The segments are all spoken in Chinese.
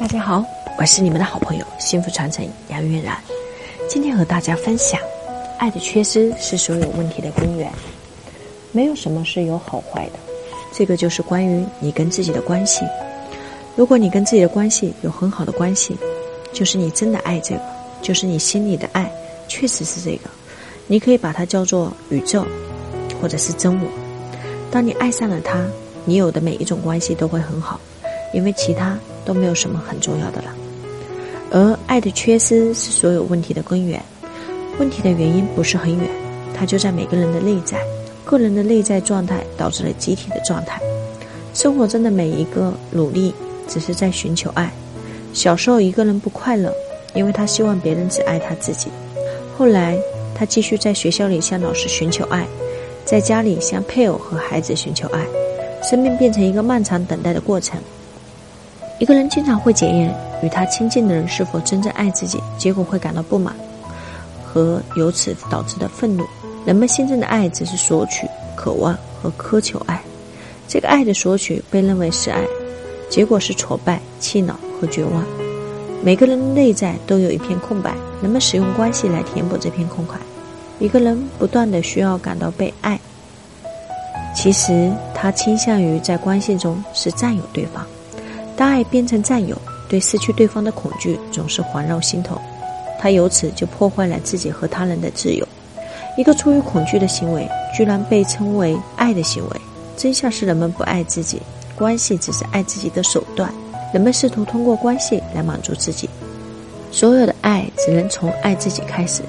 大家好，我是你们的好朋友幸福传承杨月然。今天和大家分享，爱的缺失是所有问题的根源。没有什么是有好坏的，这个就是关于你跟自己的关系。如果你跟自己的关系有很好的关系，就是你真的爱这个，就是你心里的爱确实是这个。你可以把它叫做宇宙，或者是真我。当你爱上了他，你有的每一种关系都会很好。因为其他都没有什么很重要的了，而爱的缺失是所有问题的根源。问题的原因不是很远，它就在每个人的内在。个人的内在状态导致了集体的状态。生活中的每一个努力，只是在寻求爱。小时候一个人不快乐，因为他希望别人只爱他自己。后来他继续在学校里向老师寻求爱，在家里向配偶和孩子寻求爱。生命变成一个漫长等待的过程。一个人经常会检验与他亲近的人是否真正爱自己，结果会感到不满，和由此导致的愤怒。人们心中的爱只是索取、渴望和苛求爱，这个爱的索取被认为是爱，结果是挫败、气恼和绝望。每个人内在都有一片空白，人们使用关系来填补这片空白。一个人不断的需要感到被爱，其实他倾向于在关系中是占有对方。当爱变成占有，对失去对方的恐惧总是环绕心头，他由此就破坏了自己和他人的自由。一个出于恐惧的行为，居然被称为爱的行为。真相是人们不爱自己，关系只是爱自己的手段。人们试图通过关系来满足自己。所有的爱只能从爱自己开始。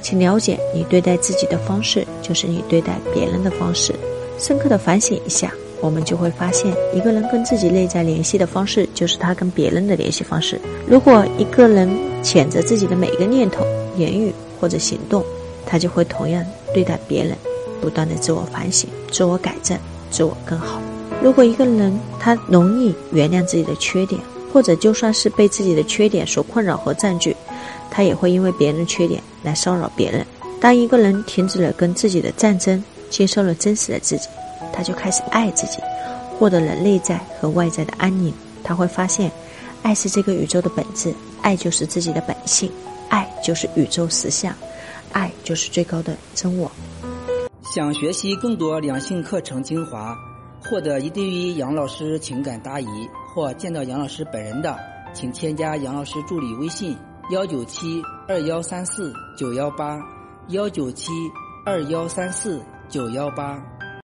请了解，你对待自己的方式，就是你对待别人的方式。深刻的反省一下。我们就会发现，一个人跟自己内在联系的方式，就是他跟别人的联系方式。如果一个人谴责自己的每一个念头、言语或者行动，他就会同样对待别人，不断的自我反省、自我改正、自我更好。如果一个人他容易原谅自己的缺点，或者就算是被自己的缺点所困扰和占据，他也会因为别人的缺点来骚扰别人。当一个人停止了跟自己的战争，接受了真实的自己。他就开始爱自己，获得了内在和外在的安宁。他会发现，爱是这个宇宙的本质，爱就是自己的本性，爱就是宇宙实相，爱就是最高的真我。想学习更多两性课程精华，获得一对一杨老师情感答疑或见到杨老师本人的，请添加杨老师助理微信：幺九七二幺三四九幺八，幺九七二幺三四九幺八。